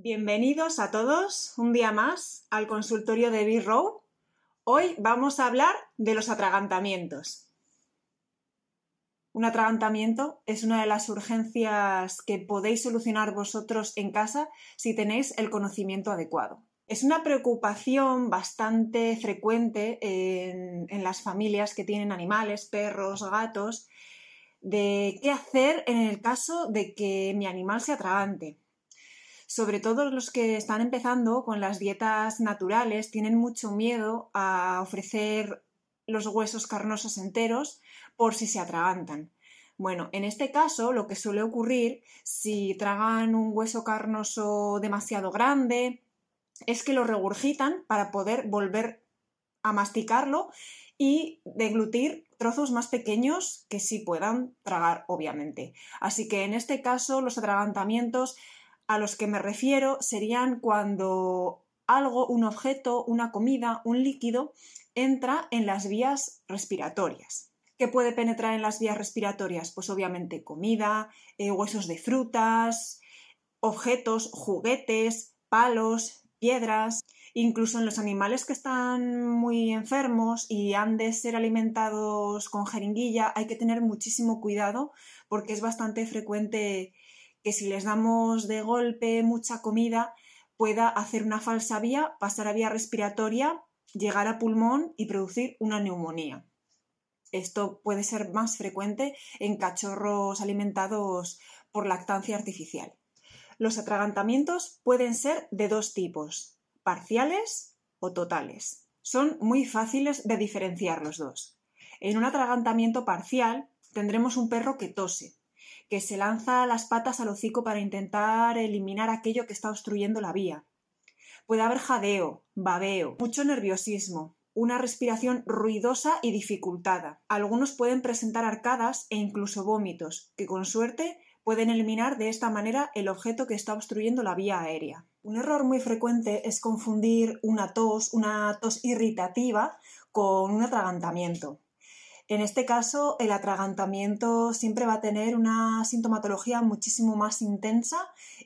Bienvenidos a todos un día más al consultorio de B-Row. Hoy vamos a hablar de los atragantamientos. Un atragantamiento es una de las urgencias que podéis solucionar vosotros en casa si tenéis el conocimiento adecuado. Es una preocupación bastante frecuente en, en las familias que tienen animales, perros, gatos, de qué hacer en el caso de que mi animal se atragante. Sobre todo los que están empezando con las dietas naturales tienen mucho miedo a ofrecer los huesos carnosos enteros por si se atragantan. Bueno, en este caso lo que suele ocurrir si tragan un hueso carnoso demasiado grande es que lo regurgitan para poder volver a masticarlo y deglutir trozos más pequeños que sí puedan tragar, obviamente. Así que en este caso los atragantamientos a los que me refiero serían cuando algo, un objeto, una comida, un líquido entra en las vías respiratorias. ¿Qué puede penetrar en las vías respiratorias? Pues obviamente comida, eh, huesos de frutas, objetos, juguetes, palos, piedras. Incluso en los animales que están muy enfermos y han de ser alimentados con jeringuilla hay que tener muchísimo cuidado porque es bastante frecuente que si les damos de golpe mucha comida pueda hacer una falsa vía, pasar a vía respiratoria, llegar a pulmón y producir una neumonía. Esto puede ser más frecuente en cachorros alimentados por lactancia artificial. Los atragantamientos pueden ser de dos tipos, parciales o totales. Son muy fáciles de diferenciar los dos. En un atragantamiento parcial tendremos un perro que tose, que se lanza las patas al hocico para intentar eliminar aquello que está obstruyendo la vía. Puede haber jadeo, babeo, mucho nerviosismo, una respiración ruidosa y dificultada. Algunos pueden presentar arcadas e incluso vómitos, que con suerte pueden eliminar de esta manera el objeto que está obstruyendo la vía aérea. Un error muy frecuente es confundir una tos, una tos irritativa, con un atragantamiento. En este caso, el atragantamiento siempre va a tener una sintomatología muchísimo más intensa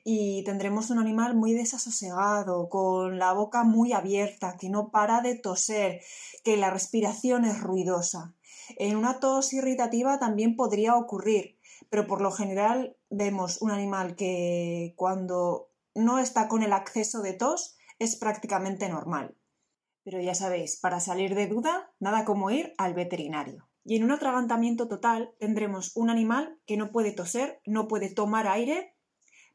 y tendremos un animal muy desasosegado, con la boca muy abierta, que no para de toser, que la respiración es ruidosa. En una tos irritativa también podría ocurrir, pero por lo general vemos un animal que cuando no está con el acceso de tos, es prácticamente normal. Pero ya sabéis, para salir de duda, nada como ir al veterinario. Y en un atragantamiento total tendremos un animal que no puede toser, no puede tomar aire,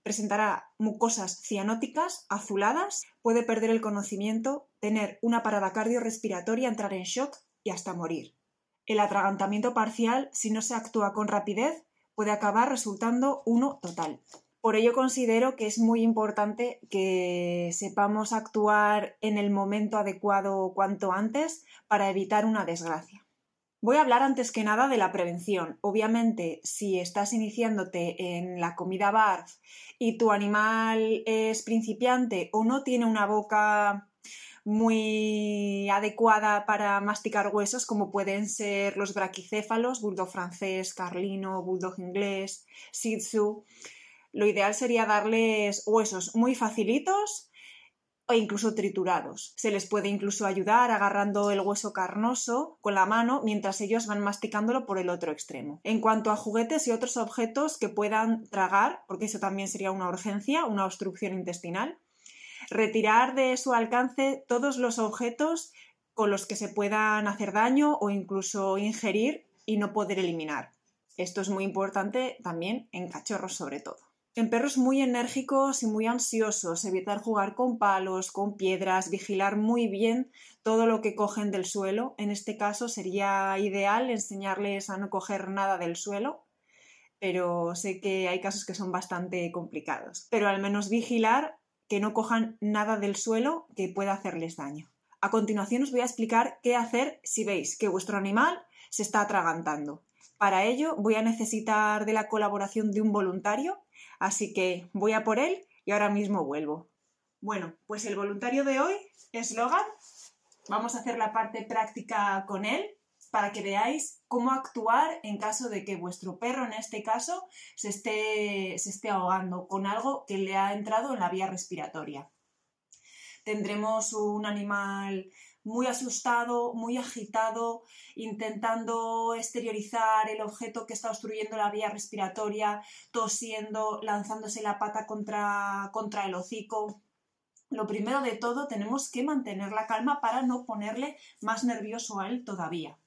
presentará mucosas cianóticas azuladas, puede perder el conocimiento, tener una parada cardiorrespiratoria, entrar en shock y hasta morir. El atragantamiento parcial, si no se actúa con rapidez, puede acabar resultando uno total. Por ello considero que es muy importante que sepamos actuar en el momento adecuado cuanto antes para evitar una desgracia. Voy a hablar antes que nada de la prevención. Obviamente, si estás iniciándote en la comida barf y tu animal es principiante o no tiene una boca muy adecuada para masticar huesos, como pueden ser los braquicéfalos, bulldog francés, carlino, bulldog inglés, shih tzu, lo ideal sería darles huesos muy facilitos o incluso triturados. Se les puede incluso ayudar agarrando el hueso carnoso con la mano mientras ellos van masticándolo por el otro extremo. En cuanto a juguetes y otros objetos que puedan tragar, porque eso también sería una urgencia, una obstrucción intestinal, retirar de su alcance todos los objetos con los que se puedan hacer daño o incluso ingerir y no poder eliminar. Esto es muy importante también en cachorros sobre todo. En perros muy enérgicos y muy ansiosos, evitar jugar con palos, con piedras, vigilar muy bien todo lo que cogen del suelo. En este caso sería ideal enseñarles a no coger nada del suelo, pero sé que hay casos que son bastante complicados. Pero al menos vigilar que no cojan nada del suelo que pueda hacerles daño. A continuación os voy a explicar qué hacer si veis que vuestro animal se está atragantando. Para ello voy a necesitar de la colaboración de un voluntario Así que voy a por él y ahora mismo vuelvo. Bueno, pues el voluntario de hoy es Logan. Vamos a hacer la parte práctica con él. para que veáis cómo actuar en caso de que vuestro perro, en este caso, se esté, se esté ahogando con algo que le ha entrado en la vía respiratoria. Tendremos un animal muy asustado, muy agitado, intentando exteriorizar el objeto que está obstruyendo la vía respiratoria, tosiendo, lanzándose la pata contra, contra el hocico. Lo primero de todo, tenemos que mantener la calma para no ponerle más nervioso a él todavía.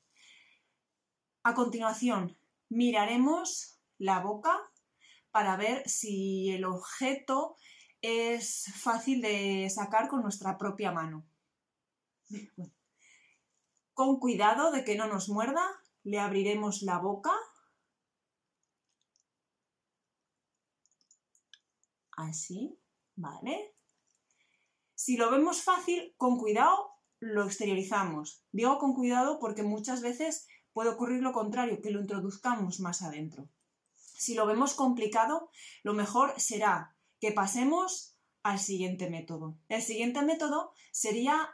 A continuación, miraremos la boca para ver si el objeto es fácil de sacar con nuestra propia mano. Con cuidado de que no nos muerda, le abriremos la boca. Así, ¿vale? Si lo vemos fácil, con cuidado lo exteriorizamos. Digo con cuidado porque muchas veces puede ocurrir lo contrario, que lo introduzcamos más adentro. Si lo vemos complicado, lo mejor será que pasemos al siguiente método. El siguiente método sería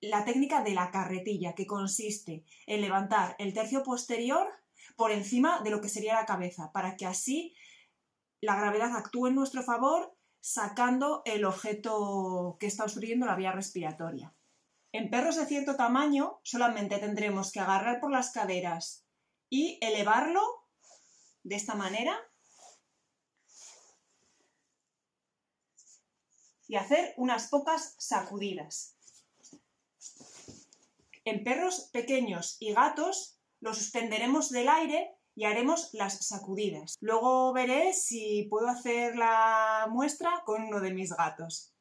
la técnica de la carretilla, que consiste en levantar el tercio posterior por encima de lo que sería la cabeza, para que así la gravedad actúe en nuestro favor, sacando el objeto que está obstruyendo la vía respiratoria. En perros de cierto tamaño solamente tendremos que agarrar por las caderas y elevarlo de esta manera y hacer unas pocas sacudidas. En perros pequeños y gatos lo suspenderemos del aire y haremos las sacudidas. Luego veré si puedo hacer la muestra con uno de mis gatos.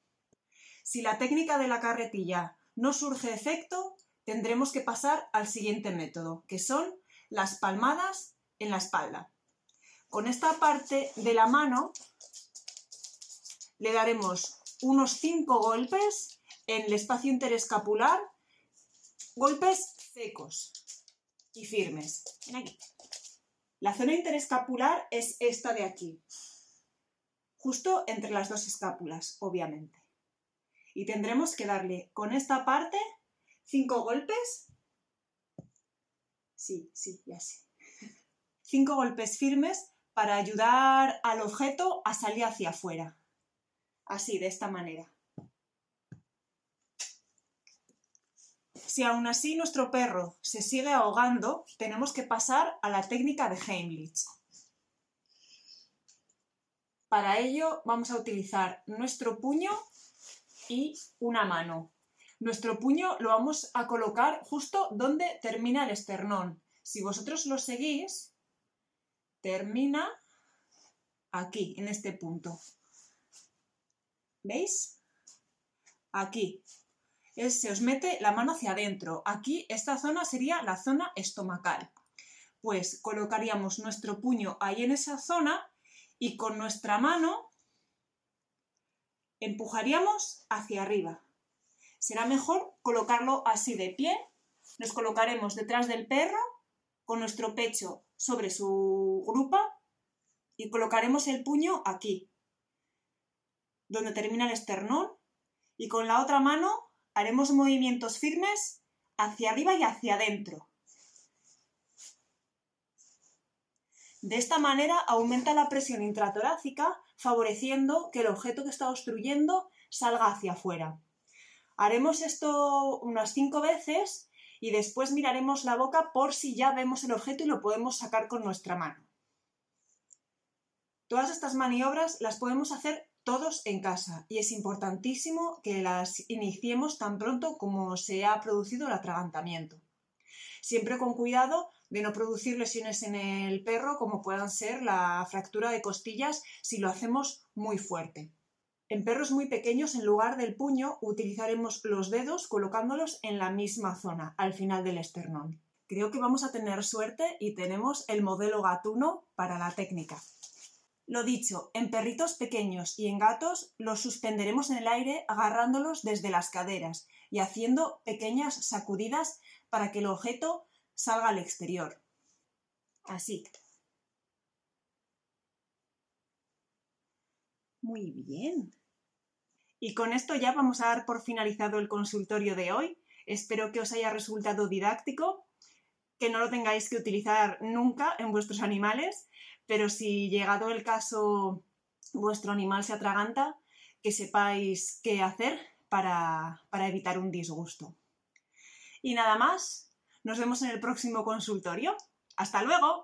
Si la técnica de la carretilla no surge efecto, tendremos que pasar al siguiente método, que son las palmadas en la espalda. Con esta parte de la mano le daremos unos 5 golpes en el espacio interescapular Golpes secos y firmes. La zona interescapular es esta de aquí, justo entre las dos escápulas, obviamente. Y tendremos que darle con esta parte cinco golpes. Sí, sí, ya sé. Cinco golpes firmes para ayudar al objeto a salir hacia afuera. Así, de esta manera. Si aún así nuestro perro se sigue ahogando, tenemos que pasar a la técnica de Heimlich. Para ello vamos a utilizar nuestro puño y una mano. Nuestro puño lo vamos a colocar justo donde termina el esternón. Si vosotros lo seguís, termina aquí, en este punto. ¿Veis? Aquí, se os mete la mano hacia adentro. Aquí esta zona sería la zona estomacal. Pues colocaríamos nuestro puño ahí en esa zona y con nuestra mano empujaríamos hacia arriba. Será mejor colocarlo así de pie. Nos colocaremos detrás del perro con nuestro pecho sobre su grupa y colocaremos el puño aquí, donde termina el esternón, y con la otra mano haremos movimientos firmes hacia arriba y hacia adentro. De esta manera aumenta la presión intratorácica, favoreciendo que el objeto que está obstruyendo salga hacia afuera. Haremos esto unas cinco veces y después miraremos la boca por si ya vemos el objeto y lo podemos sacar con nuestra mano. Todas estas maniobras las podemos hacer todos en casa y es importantísimo que las iniciemos tan pronto como se ha producido el atragantamiento. Siempre con cuidado de no producir lesiones en el perro como puedan ser la fractura de costillas si lo hacemos muy fuerte. En perros muy pequeños, en lugar del puño, utilizaremos los dedos colocándolos en la misma zona, al final del esternón. Creo que vamos a tener suerte y tenemos el modelo gatuno para la técnica. Lo dicho, en perritos pequeños y en gatos los suspenderemos en el aire agarrándolos desde las caderas y haciendo pequeñas sacudidas para que el objeto salga al exterior. Así. Muy bien. Y con esto ya vamos a dar por finalizado el consultorio de hoy. Espero que os haya resultado didáctico que no lo tengáis que utilizar nunca en vuestros animales, pero si llegado el caso vuestro animal se atraganta, que sepáis qué hacer para, para evitar un disgusto. Y nada más, nos vemos en el próximo consultorio. ¡Hasta luego!